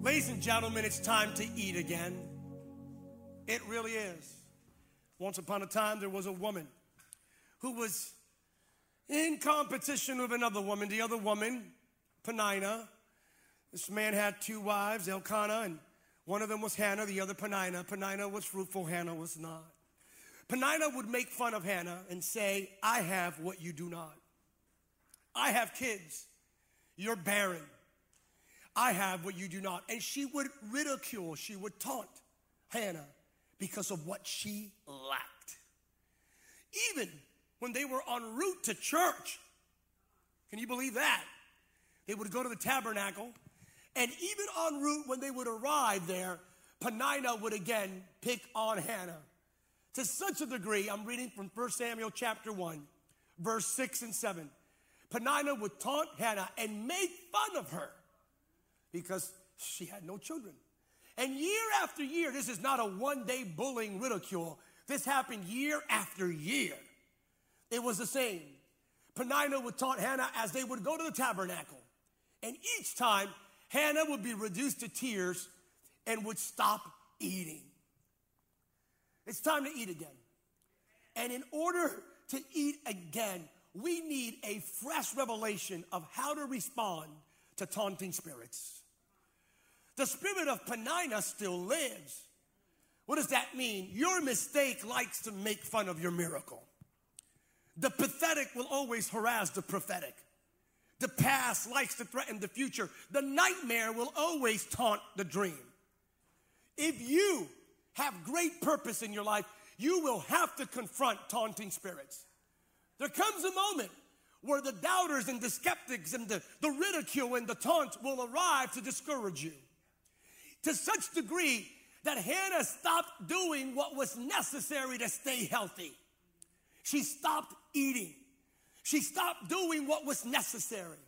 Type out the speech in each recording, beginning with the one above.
Ladies and gentlemen, it's time to eat again. It really is. Once upon a time, there was a woman who was in competition with another woman. The other woman, Penina. This man had two wives, Elkanah, and one of them was Hannah, the other Penina. Penina was fruitful, Hannah was not. Penina would make fun of Hannah and say, I have what you do not. I have kids. You're barren. I have what you do not. And she would ridicule, she would taunt Hannah because of what she lacked. Even when they were en route to church, can you believe that? They would go to the tabernacle, and even en route when they would arrive there, Penina would again pick on Hannah. To such a degree, I'm reading from 1 Samuel chapter 1, verse 6 and 7. Penina would taunt Hannah and make fun of her because she had no children. And year after year, this is not a one day bullying ridicule. This happened year after year. It was the same. Penina would taunt Hannah as they would go to the tabernacle. And each time, Hannah would be reduced to tears and would stop eating. It's time to eat again. And in order to eat again, we need a fresh revelation of how to respond to taunting spirits. The spirit of Penina still lives. What does that mean? Your mistake likes to make fun of your miracle. The pathetic will always harass the prophetic. The past likes to threaten the future. The nightmare will always taunt the dream. If you have great purpose in your life, you will have to confront taunting spirits. There comes a moment where the doubters and the skeptics and the, the ridicule and the taunt will arrive to discourage you. To such degree that Hannah stopped doing what was necessary to stay healthy. She stopped eating. She stopped doing what was necessary.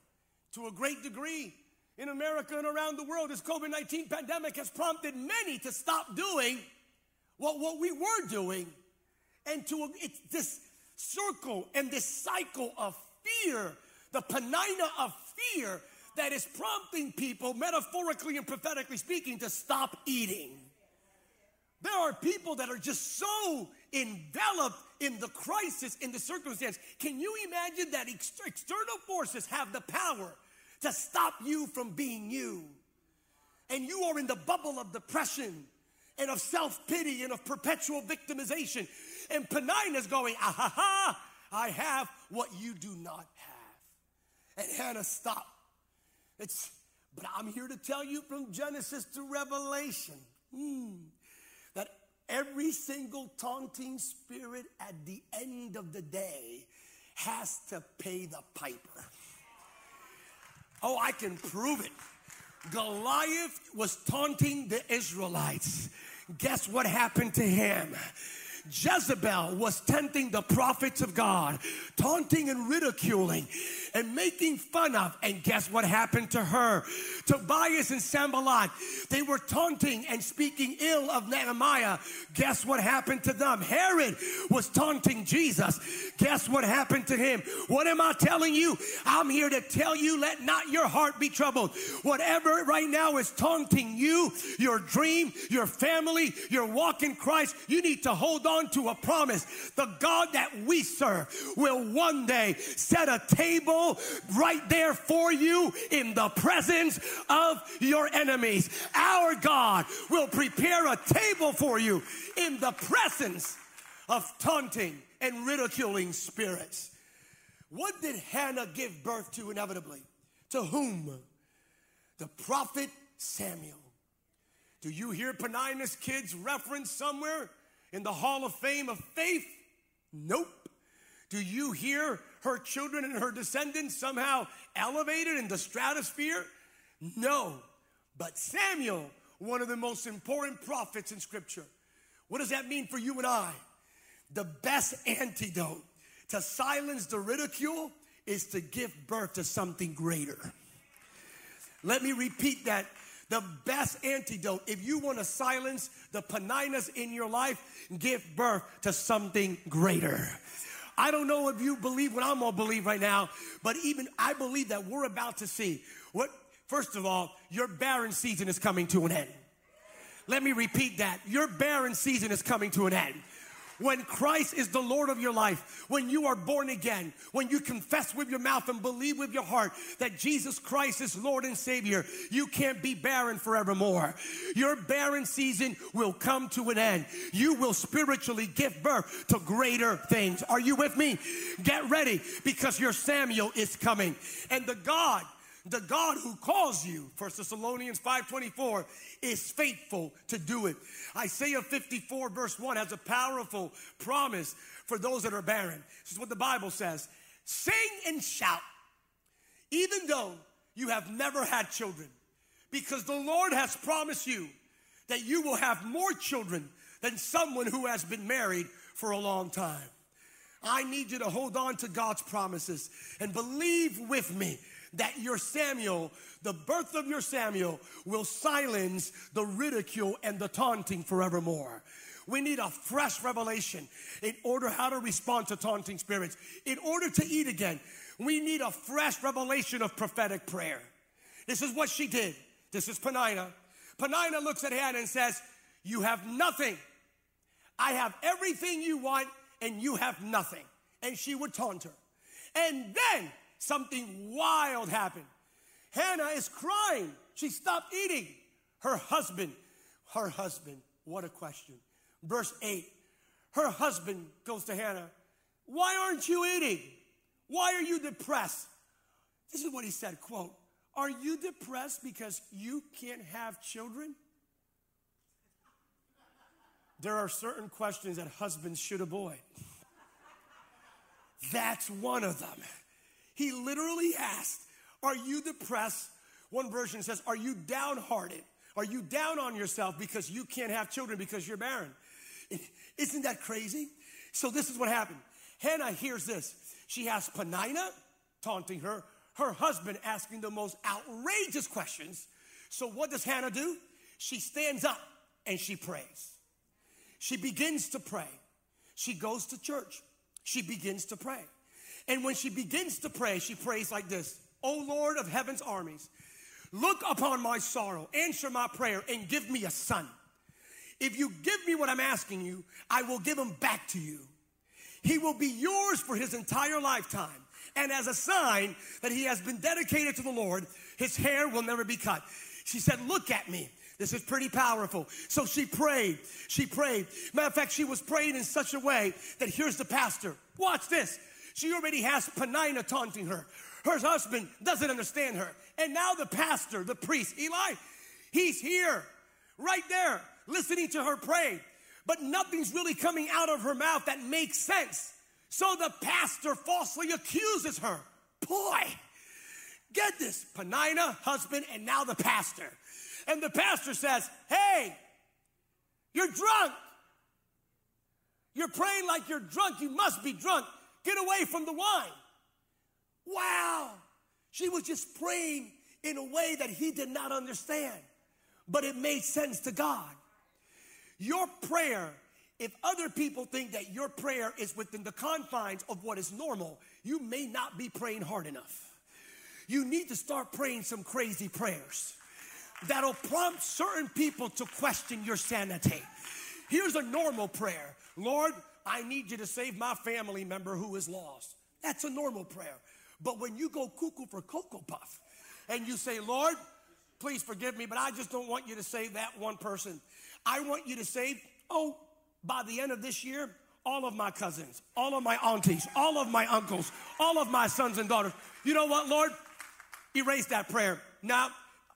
To a great degree, in America and around the world, this COVID 19 pandemic has prompted many to stop doing what, what we were doing and to it's this circle and this cycle of fear, the penina of fear that is prompting people, metaphorically and prophetically speaking, to stop eating. There are people that are just so enveloped in the crisis, in the circumstance. Can you imagine that ex- external forces have the power to stop you from being you? And you are in the bubble of depression and of self pity and of perpetual victimization. And Penina's going, ah ha ha, I have what you do not have. And Hannah stopped. It's, but I'm here to tell you from Genesis to Revelation hmm, that every single taunting spirit at the end of the day has to pay the piper. Oh, I can prove it. Goliath was taunting the Israelites. Guess what happened to him? Jezebel was tempting the prophets of God, taunting and ridiculing and making fun of. And guess what happened to her? Tobias and Sanballat, they were taunting and speaking ill of Nehemiah. Guess what happened to them? Herod was taunting Jesus. Guess what happened to him? What am I telling you? I'm here to tell you, let not your heart be troubled. Whatever right now is taunting you, your dream, your family, your walk in Christ, you need to hold on to a promise. The God that we serve will one day set a table right there for you in the presence of your enemies. Our God will prepare a table for you in the presence of taunting and ridiculing spirits. What did Hannah give birth to inevitably? To whom? The prophet Samuel. Do you hear Penina's kids referenced somewhere in the Hall of Fame of Faith? Nope. Do you hear her children and her descendants somehow elevated in the stratosphere? No. But Samuel, one of the most important prophets in Scripture. What does that mean for you and I? The best antidote to silence the ridicule is to give birth to something greater. Let me repeat that. The best antidote, if you want to silence the peninas in your life, give birth to something greater. I don't know if you believe what I'm gonna believe right now, but even I believe that we're about to see what First of all, your barren season is coming to an end. Let me repeat that. Your barren season is coming to an end. When Christ is the Lord of your life, when you are born again, when you confess with your mouth and believe with your heart that Jesus Christ is Lord and Savior, you can't be barren forevermore. Your barren season will come to an end. You will spiritually give birth to greater things. Are you with me? Get ready because your Samuel is coming. And the God the God who calls you, 1 Thessalonians 5.24, is faithful to do it. Isaiah 54 verse 1 has a powerful promise for those that are barren. This is what the Bible says. Sing and shout, even though you have never had children, because the Lord has promised you that you will have more children than someone who has been married for a long time. I need you to hold on to God's promises and believe with me that your Samuel, the birth of your Samuel, will silence the ridicule and the taunting forevermore. We need a fresh revelation in order how to respond to taunting spirits. In order to eat again, we need a fresh revelation of prophetic prayer. This is what she did. This is Penina. Penina looks at Hannah and says, You have nothing. I have everything you want, and you have nothing. And she would taunt her. And then something wild happened. Hannah is crying. She stopped eating. Her husband, her husband, what a question. Verse 8 her husband goes to Hannah, Why aren't you eating? Why are you depressed? This is what he said, quote, Are you depressed because you can't have children? There are certain questions that husbands should avoid. That's one of them. He literally asked, Are you depressed? One version says, Are you downhearted? Are you down on yourself because you can't have children because you're barren? Isn't that crazy? So, this is what happened. Hannah hears this. She has Penina taunting her, her husband asking the most outrageous questions. So, what does Hannah do? She stands up and she prays. She begins to pray. She goes to church. She begins to pray. And when she begins to pray, she prays like this O Lord of heaven's armies, look upon my sorrow, answer my prayer, and give me a son. If you give me what I'm asking you, I will give him back to you. He will be yours for his entire lifetime. And as a sign that he has been dedicated to the Lord, his hair will never be cut. She said, Look at me. This is pretty powerful. So she prayed. She prayed. Matter of fact, she was praying in such a way that here's the pastor. Watch this. She already has Penina taunting her. Her husband doesn't understand her. And now the pastor, the priest, Eli, he's here, right there, listening to her pray. But nothing's really coming out of her mouth that makes sense. So the pastor falsely accuses her. Boy, get this Penina, husband, and now the pastor. And the pastor says, Hey, you're drunk. You're praying like you're drunk. You must be drunk. Get away from the wine. Wow. She was just praying in a way that he did not understand, but it made sense to God. Your prayer, if other people think that your prayer is within the confines of what is normal, you may not be praying hard enough. You need to start praying some crazy prayers that'll prompt certain people to question your sanity. Here's a normal prayer Lord, I need you to save my family member who is lost. That's a normal prayer. But when you go cuckoo for Cocoa Puff and you say, Lord, please forgive me, but I just don't want you to save that one person. I want you to save, oh, by the end of this year, all of my cousins, all of my aunties, all of my uncles, all of my sons and daughters. You know what, Lord? Erase that prayer. Now,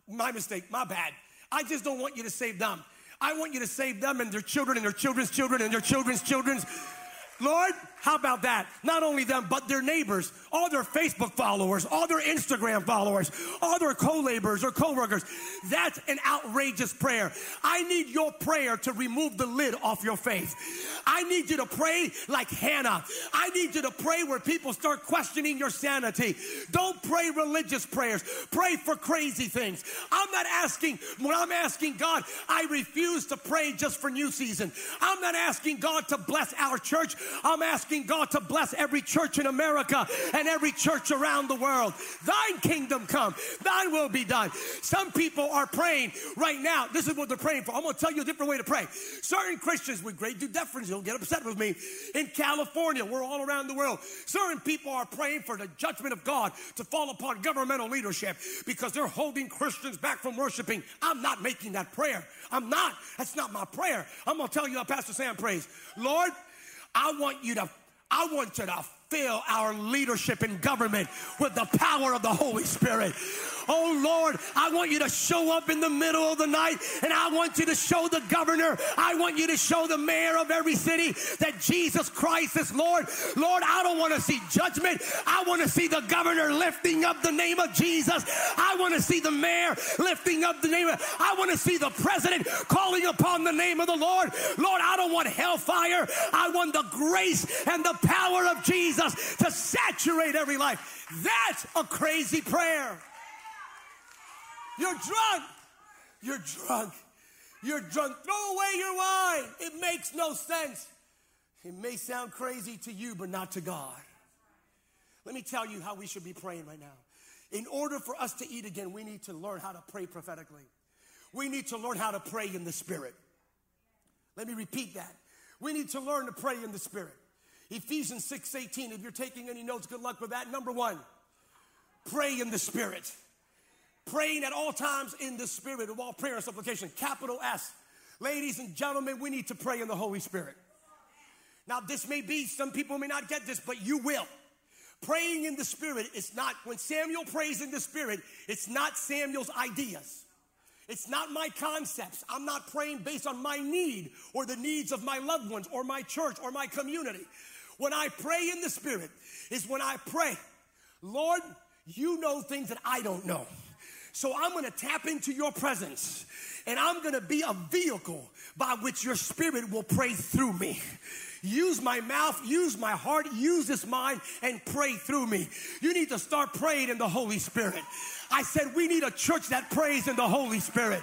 my mistake, my bad. I just don't want you to save them. I want you to save them and their children and their children's children and their children's children's. Lord, how about that? Not only them, but their neighbors, all their Facebook followers, all their Instagram followers, all their co-laborers or co-workers. That's an outrageous prayer. I need your prayer to remove the lid off your faith. I need you to pray like Hannah. I need you to pray where people start questioning your sanity. Don't pray religious prayers. Pray for crazy things. I'm not asking, when I'm asking God, I refuse to pray just for New Season. I'm not asking God to bless our church. I'm asking asking God to bless every church in America and every church around the world. Thine kingdom come, thine will be done. Some people are praying right now. This is what they're praying for. I'm going to tell you a different way to pray. Certain Christians with great due deference, you'll get upset with me. In California, we're all around the world. Certain people are praying for the judgment of God to fall upon governmental leadership because they're holding Christians back from worshiping. I'm not making that prayer. I'm not. That's not my prayer. I'm going to tell you how Pastor Sam prays. Lord, I want you to, I want you to fill our leadership in government with the power of the Holy Spirit. Oh Lord, I want you to show up in the middle of the night and I want you to show the governor, I want you to show the mayor of every city that Jesus Christ is Lord. Lord, I don't want to see judgment. I want to see the governor lifting up the name of Jesus. I want to see the mayor lifting up the name of, I want to see the president calling upon the name of the Lord. Lord, I don't want hellfire. I want the grace and the power of Jesus to saturate every life. That's a crazy prayer. You're drunk. You're drunk. You're drunk. Throw away your wine. It makes no sense. It may sound crazy to you, but not to God. Let me tell you how we should be praying right now. In order for us to eat again, we need to learn how to pray prophetically. We need to learn how to pray in the Spirit. Let me repeat that. We need to learn to pray in the Spirit. Ephesians 6 18. If you're taking any notes, good luck with that. Number one, pray in the Spirit praying at all times in the Spirit of all prayer and supplication, capital S. Ladies and gentlemen, we need to pray in the Holy Spirit. Now, this may be, some people may not get this, but you will. Praying in the Spirit is not, when Samuel prays in the Spirit, it's not Samuel's ideas. It's not my concepts. I'm not praying based on my need or the needs of my loved ones or my church or my community. When I pray in the Spirit, is when I pray, Lord, you know things that I don't know. So I'm going to tap into your presence and I'm going to be a vehicle by which your spirit will pray through me. Use my mouth, use my heart, use this mind and pray through me. You need to start praying in the Holy Spirit. I said we need a church that prays in the Holy Spirit.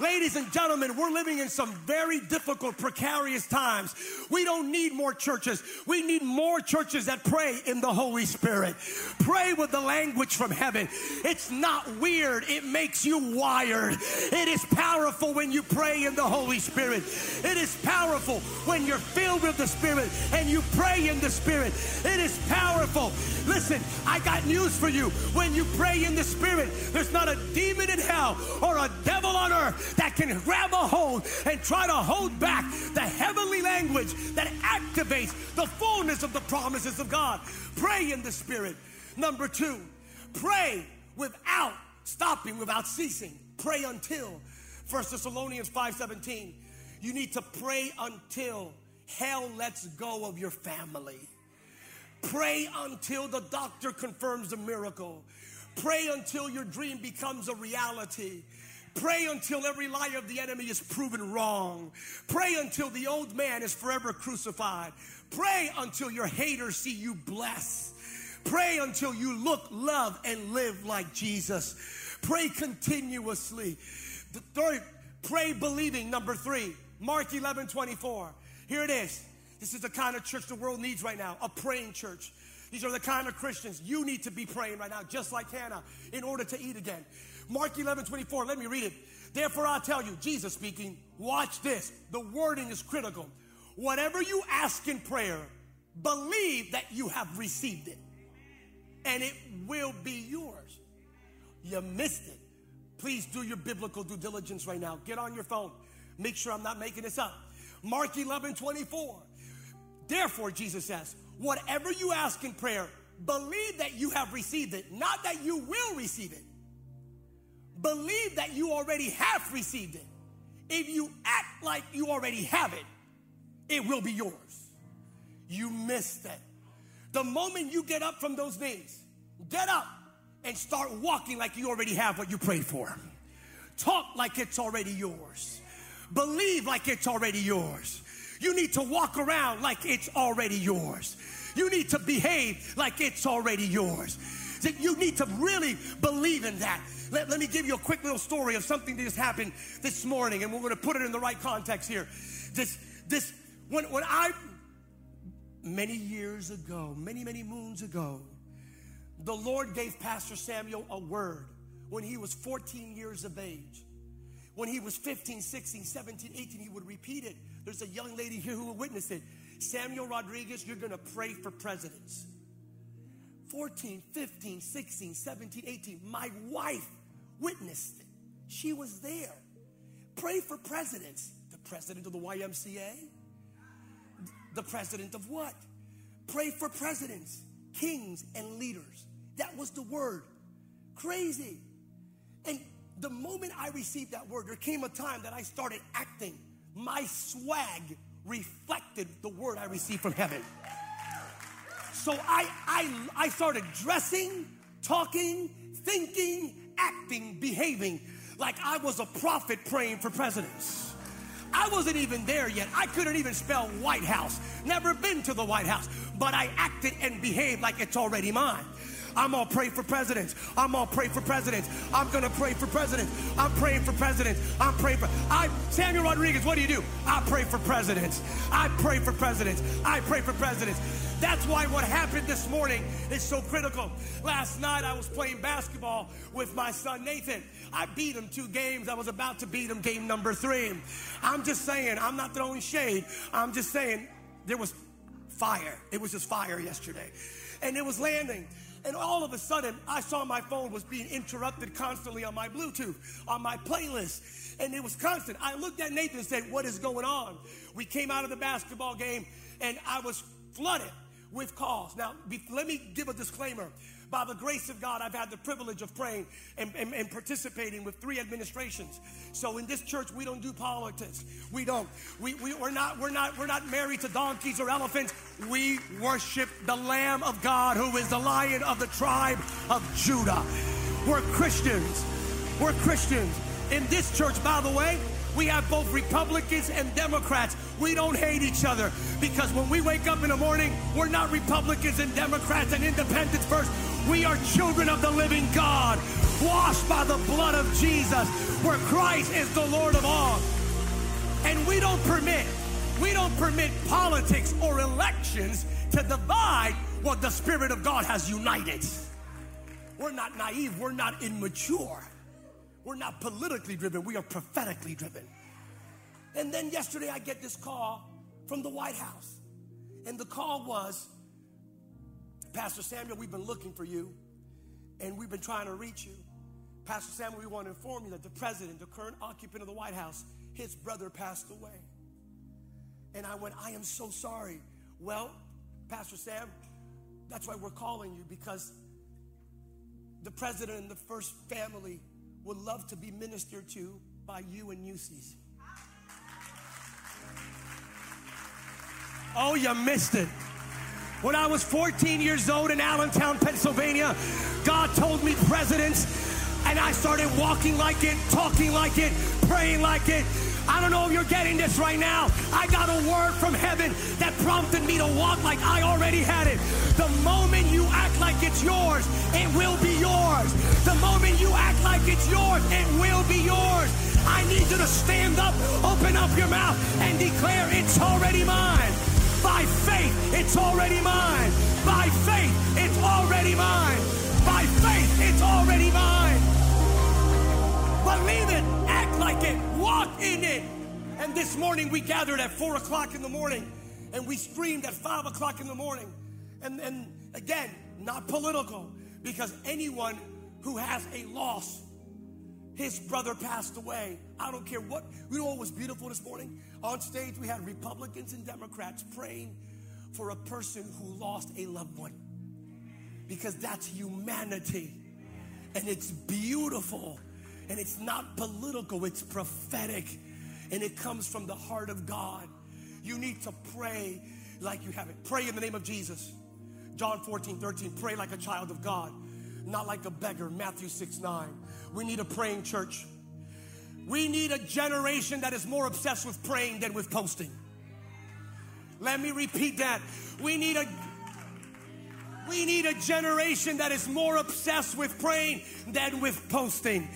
Ladies and gentlemen, we're living in some very difficult, precarious times. We don't need more churches. We need more churches that pray in the Holy Spirit. Pray with the language from heaven. It's not weird, it makes you wired. It is powerful when you pray in the Holy Spirit. It is powerful when you're filled with the Spirit and you pray in the Spirit. It is powerful. Listen, I got news for you. When you pray in the Spirit, there's not a demon in hell or a devil on earth that can grab a hold and try to hold back the heavenly language that activates the fullness of the promises of God. Pray in the Spirit. Number two, pray without stopping, without ceasing. Pray until. 1 Thessalonians 5:17. You need to pray until hell lets go of your family. Pray until the doctor confirms the miracle. Pray until your dream becomes a reality. Pray until every lie of the enemy is proven wrong. Pray until the old man is forever crucified. Pray until your haters see you blessed. Pray until you look, love, and live like Jesus. Pray continuously. The third, pray believing. Number three, Mark 11 24. Here it is. This is the kind of church the world needs right now a praying church. These are the kind of Christians you need to be praying right now, just like Hannah, in order to eat again. Mark 11, 24, let me read it. Therefore, I tell you, Jesus speaking, watch this. The wording is critical. Whatever you ask in prayer, believe that you have received it, and it will be yours. You missed it. Please do your biblical due diligence right now. Get on your phone. Make sure I'm not making this up. Mark 11, 24. Therefore, Jesus says, whatever you ask in prayer, believe that you have received it, not that you will receive it believe that you already have received it. If you act like you already have it, it will be yours. You missed it. The moment you get up from those knees, get up and start walking like you already have what you prayed for. Talk like it's already yours. Believe like it's already yours. You need to walk around like it's already yours. You need to behave like it's already yours. You need to really believe in that. Let, let me give you a quick little story of something that just happened this morning, and we're going to put it in the right context here. This, this, when, when I many years ago, many, many moons ago, the Lord gave Pastor Samuel a word when he was 14 years of age. When he was 15, 16, 17, 18, he would repeat it. There's a young lady here who will witness it. Samuel Rodriguez, you're gonna pray for presidents. 14, 15, 16, 17, 18. My wife witnessed it. She was there. Pray for presidents. The president of the YMCA? The president of what? Pray for presidents, kings, and leaders. That was the word. Crazy. And the moment I received that word, there came a time that I started acting. My swag reflected the word I received from heaven. So I, I, I started dressing, talking, thinking, acting, behaving like I was a prophet praying for presidents. I wasn't even there yet. I couldn't even spell White House. Never been to the White House, but I acted and behaved like it's already mine. I'm gonna pray for presidents. I'm gonna pray for presidents. I'm gonna pray for presidents. I'm praying for presidents. I'm praying for I Samuel Rodriguez, what do you do? I pray for presidents. I pray for presidents. I pray for presidents. That's why what happened this morning is so critical. Last night I was playing basketball with my son Nathan. I beat him two games. I was about to beat him game number three. I'm just saying, I'm not throwing shade. I'm just saying there was fire. It was just fire yesterday. And it was landing. And all of a sudden, I saw my phone was being interrupted constantly on my Bluetooth, on my playlist. And it was constant. I looked at Nathan and said, What is going on? We came out of the basketball game and I was flooded with calls. Now, be, let me give a disclaimer. By the grace of God, I've had the privilege of praying and, and, and, participating with three administrations. So in this church, we don't do politics. We don't. We, we, we're, not, we're, not, we're not married to donkeys or elephants. We worship the Lamb of God, who is the lion of the tribe of Judah. We're Christians. We're Christians. In this church, by the way, we have both Republicans and Democrats. We don't hate each other because when we wake up in the morning, we're not Republicans and Democrats and independents first. We are children of the living God, washed by the blood of Jesus, where Christ is the Lord of all. And we don't permit, we don't permit politics or elections to divide what the Spirit of God has united. We're not naive, we're not immature. We're not politically driven, we are prophetically driven. And then yesterday I get this call from the White House. And the call was Pastor Samuel, we've been looking for you and we've been trying to reach you. Pastor Samuel, we want to inform you that the president, the current occupant of the White House, his brother passed away. And I went, I am so sorry. Well, Pastor Sam, that's why we're calling you because the president and the first family would love to be ministered to by you and UCs. Oh, you missed it. When I was 14 years old in Allentown, Pennsylvania, God told me presidents, and I started walking like it, talking like it, praying like it. I don't know if you're getting this right now. I got a word from heaven that prompted me to walk like I already had it. The moment you act like it's yours, it will be yours. The moment you act like it's yours, it will be yours. I need you to stand up, open up your mouth, and declare it's already mine. By faith, it's already mine. By faith, it's already mine. By faith, it's already mine. Believe it, like it, walk in it. And this morning we gathered at four o'clock in the morning and we screamed at five o'clock in the morning. And, and again, not political, because anyone who has a loss, his brother passed away. I don't care what, you know what was beautiful this morning? On stage, we had Republicans and Democrats praying for a person who lost a loved one. Because that's humanity. And it's beautiful. And it's not political, it's prophetic. And it comes from the heart of God. You need to pray like you have it. Pray in the name of Jesus. John 14, 13. Pray like a child of God, not like a beggar. Matthew 6, 9. We need a praying church. We need a generation that is more obsessed with praying than with posting. Let me repeat that. We need a we need a generation that is more obsessed with praying than with posting.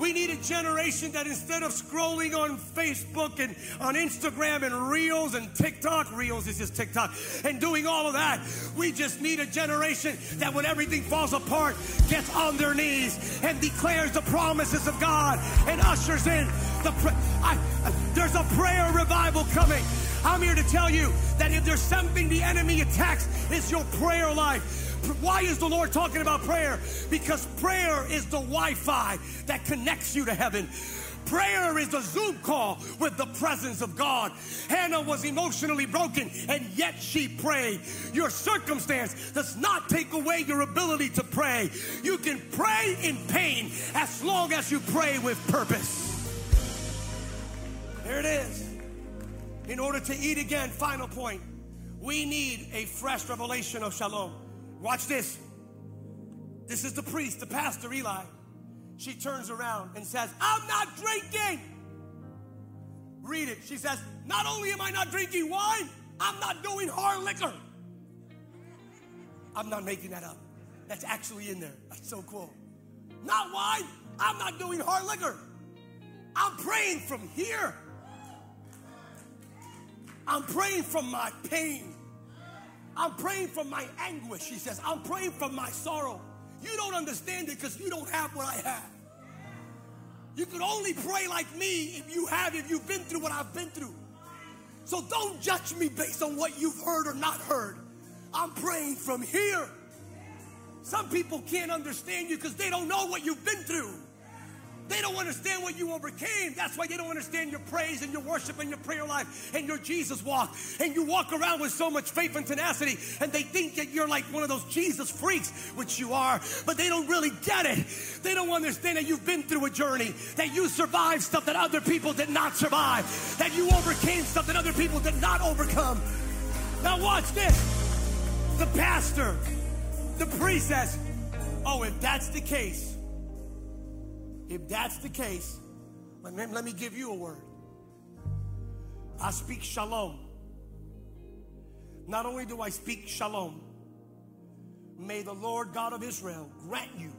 We need a generation that instead of scrolling on Facebook and on Instagram and Reels and TikTok, Reels is just TikTok, and doing all of that, we just need a generation that when everything falls apart, gets on their knees and declares the promises of God and ushers in the. I, there's a prayer revival coming. I'm here to tell you that if there's something the enemy attacks, it's your prayer life. Why is the Lord talking about prayer? Because prayer is the Wi Fi that connects you to heaven. Prayer is a Zoom call with the presence of God. Hannah was emotionally broken and yet she prayed. Your circumstance does not take away your ability to pray. You can pray in pain as long as you pray with purpose. There it is. In order to eat again, final point, we need a fresh revelation of shalom. Watch this. This is the priest, the pastor, Eli. She turns around and says, I'm not drinking. Read it. She says, Not only am I not drinking wine, I'm not doing hard liquor. I'm not making that up. That's actually in there. That's so cool. Not wine, I'm not doing hard liquor. I'm praying from here. I'm praying from my pain. I'm praying from my anguish, she says. I'm praying from my sorrow. You don't understand it because you don't have what I have. You can only pray like me if you have, if you've been through what I've been through. So don't judge me based on what you've heard or not heard. I'm praying from here. Some people can't understand you because they don't know what you've been through. They don't understand what you overcame. That's why they don't understand your praise and your worship and your prayer life and your Jesus walk. And you walk around with so much faith and tenacity, and they think that you're like one of those Jesus freaks, which you are, but they don't really get it. They don't understand that you've been through a journey, that you survived stuff that other people did not survive, that you overcame stuff that other people did not overcome. Now, watch this. The pastor, the priest says, Oh, if that's the case, if that's the case, let me, let me give you a word. I speak shalom. Not only do I speak shalom, may the Lord God of Israel grant you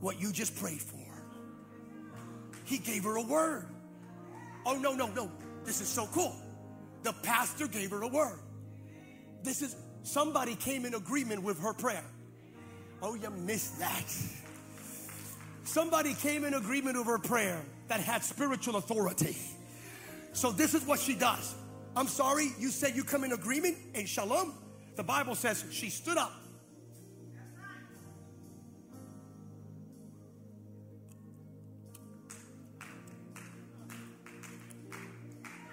what you just prayed for. He gave her a word. Oh, no, no, no. This is so cool. The pastor gave her a word. This is somebody came in agreement with her prayer. Oh, you missed that. Somebody came in agreement over prayer that had spiritual authority. So this is what she does. I'm sorry, you said you come in agreement and shalom. The Bible says she stood up.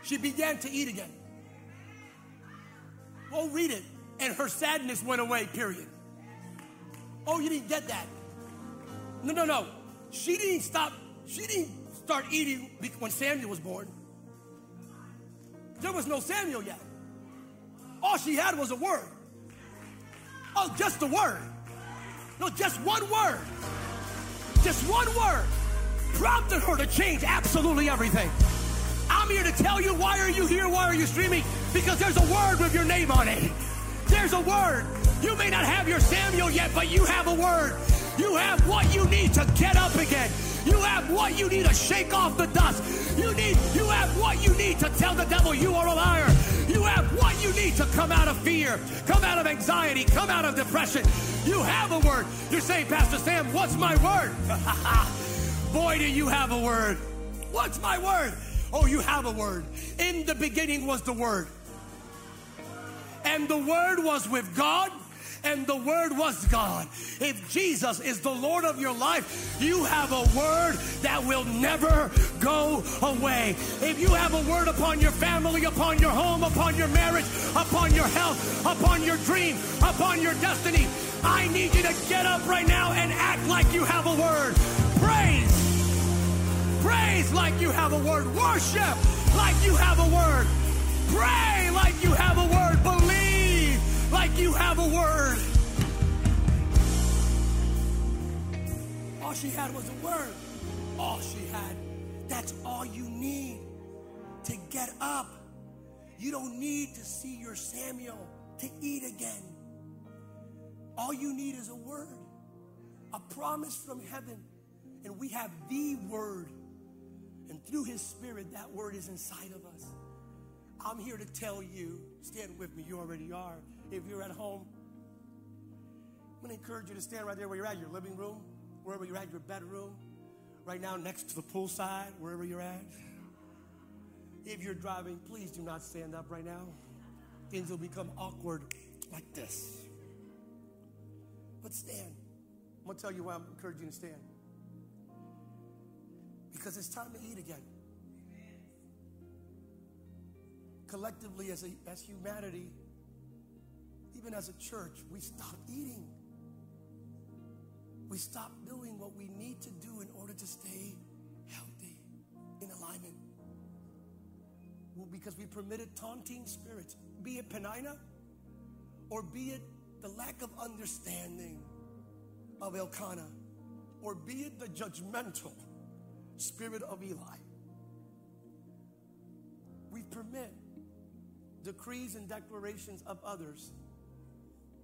She began to eat again. Well, read it. And her sadness went away, period. Oh, you didn't get that. No, no, no. She didn't stop, she didn't start eating when Samuel was born. There was no Samuel yet. All she had was a word. Oh, just a word. No, just one word. Just one word prompted her to change absolutely everything. I'm here to tell you why are you here? Why are you streaming? Because there's a word with your name on it. There's a word. You may not have your Samuel yet, but you have a word. You have what you need to get up again. You have what you need to shake off the dust. You need, you have what you need to tell the devil you are a liar. You have what you need to come out of fear, come out of anxiety, come out of depression. You have a word. You're saying, Pastor Sam, what's my word? Boy, do you have a word. What's my word? Oh, you have a word. In the beginning was the word. And the word was with God and the Word was God. If Jesus is the Lord of your life, you have a word that will never go away. If you have a word upon your family, upon your home, upon your marriage, upon your health, upon your dream, upon your destiny, I need you to get up right now and act like you have a word. Praise. Praise like you have a word. Worship like you have a word. Pray like you have a word. Like you have a word. All she had was a word. All she had. That's all you need to get up. You don't need to see your Samuel to eat again. All you need is a word, a promise from heaven. And we have the word. And through his spirit, that word is inside of us. I'm here to tell you, stand with me, you already are. If you're at home, I'm going to encourage you to stand right there where you're at, your living room, wherever you're at, your bedroom, right now next to the poolside, wherever you're at. If you're driving, please do not stand up right now. Things will become awkward like this. But stand. I'm going to tell you why I'm encouraging you to stand. Because it's time to eat again. Collectively, as, a, as humanity, even as a church, we stop eating. We stop doing what we need to do in order to stay healthy, in alignment. Well, because we permitted taunting spirits, be it Penina or be it the lack of understanding of Elkanah, or be it the judgmental spirit of Eli. We permit decrees and declarations of others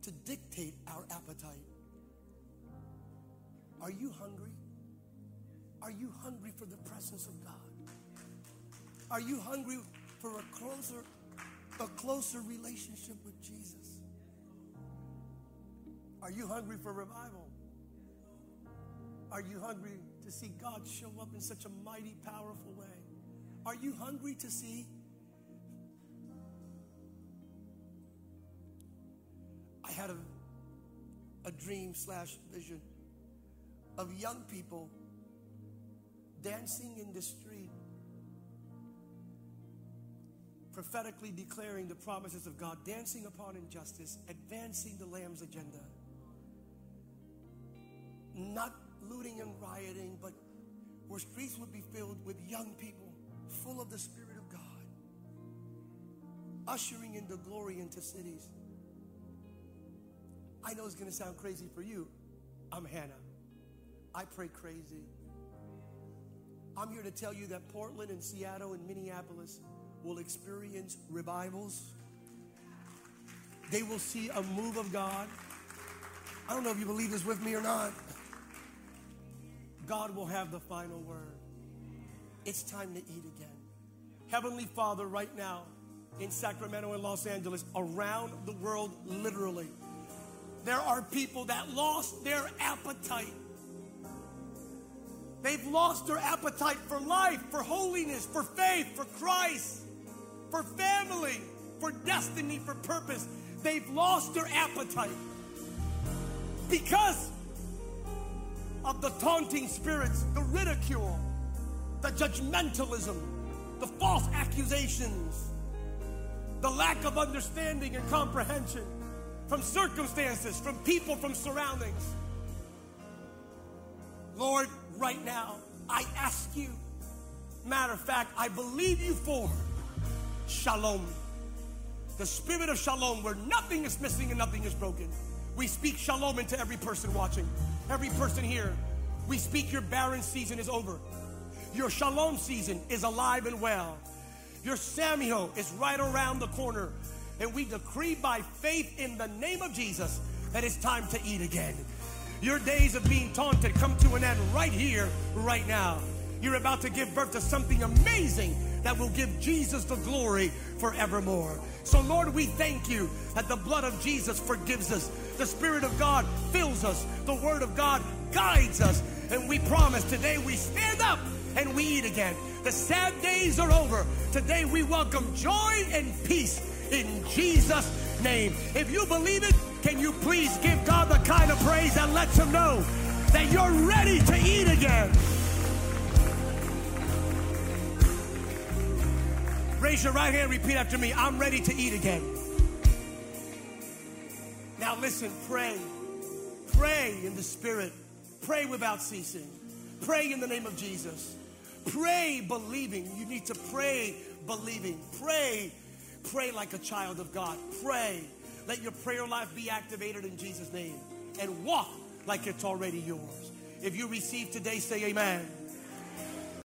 to dictate our appetite. Are you hungry? Are you hungry for the presence of God? Are you hungry for a closer a closer relationship with Jesus? Are you hungry for revival? Are you hungry to see God show up in such a mighty, powerful way? Are you hungry to see? Had a, a dream slash vision of young people dancing in the street, prophetically declaring the promises of God, dancing upon injustice, advancing the Lamb's agenda. Not looting and rioting, but where streets would be filled with young people full of the Spirit of God, ushering in the glory into cities. I know it's going to sound crazy for you. I'm Hannah. I pray crazy. I'm here to tell you that Portland and Seattle and Minneapolis will experience revivals. They will see a move of God. I don't know if you believe this with me or not. God will have the final word. It's time to eat again. Heavenly Father, right now in Sacramento and Los Angeles, around the world, literally, there are people that lost their appetite. They've lost their appetite for life, for holiness, for faith, for Christ, for family, for destiny, for purpose. They've lost their appetite because of the taunting spirits, the ridicule, the judgmentalism, the false accusations, the lack of understanding and comprehension from circumstances, from people, from surroundings. Lord, right now, I ask you, matter of fact, I believe you for shalom. The spirit of shalom, where nothing is missing and nothing is broken. We speak shalom into every person watching, every person here. We speak your barren season is over. Your shalom season is alive and well. Your Samuel is right around the corner. And we decree by faith in the name of Jesus that it's time to eat again. Your days of being taunted come to an end right here, right now. You're about to give birth to something amazing that will give Jesus the glory forevermore. So, Lord, we thank you that the blood of Jesus forgives us. The Spirit of God fills us. The Word of God guides us. And we promise today we stand up and we eat again. The sad days are over. Today we welcome joy and peace in Jesus' name. If you believe it, can you please give God the kind of praise that lets him know that you're ready to eat again? Raise your right hand, repeat after me. I'm ready to eat again. Now listen, pray. Pray in the Spirit. Pray without ceasing. Pray in the name of Jesus. Pray believing. You need to pray believing. Pray. Pray like a child of God. Pray. Let your prayer life be activated in Jesus' name. And walk like it's already yours. If you receive today, say amen.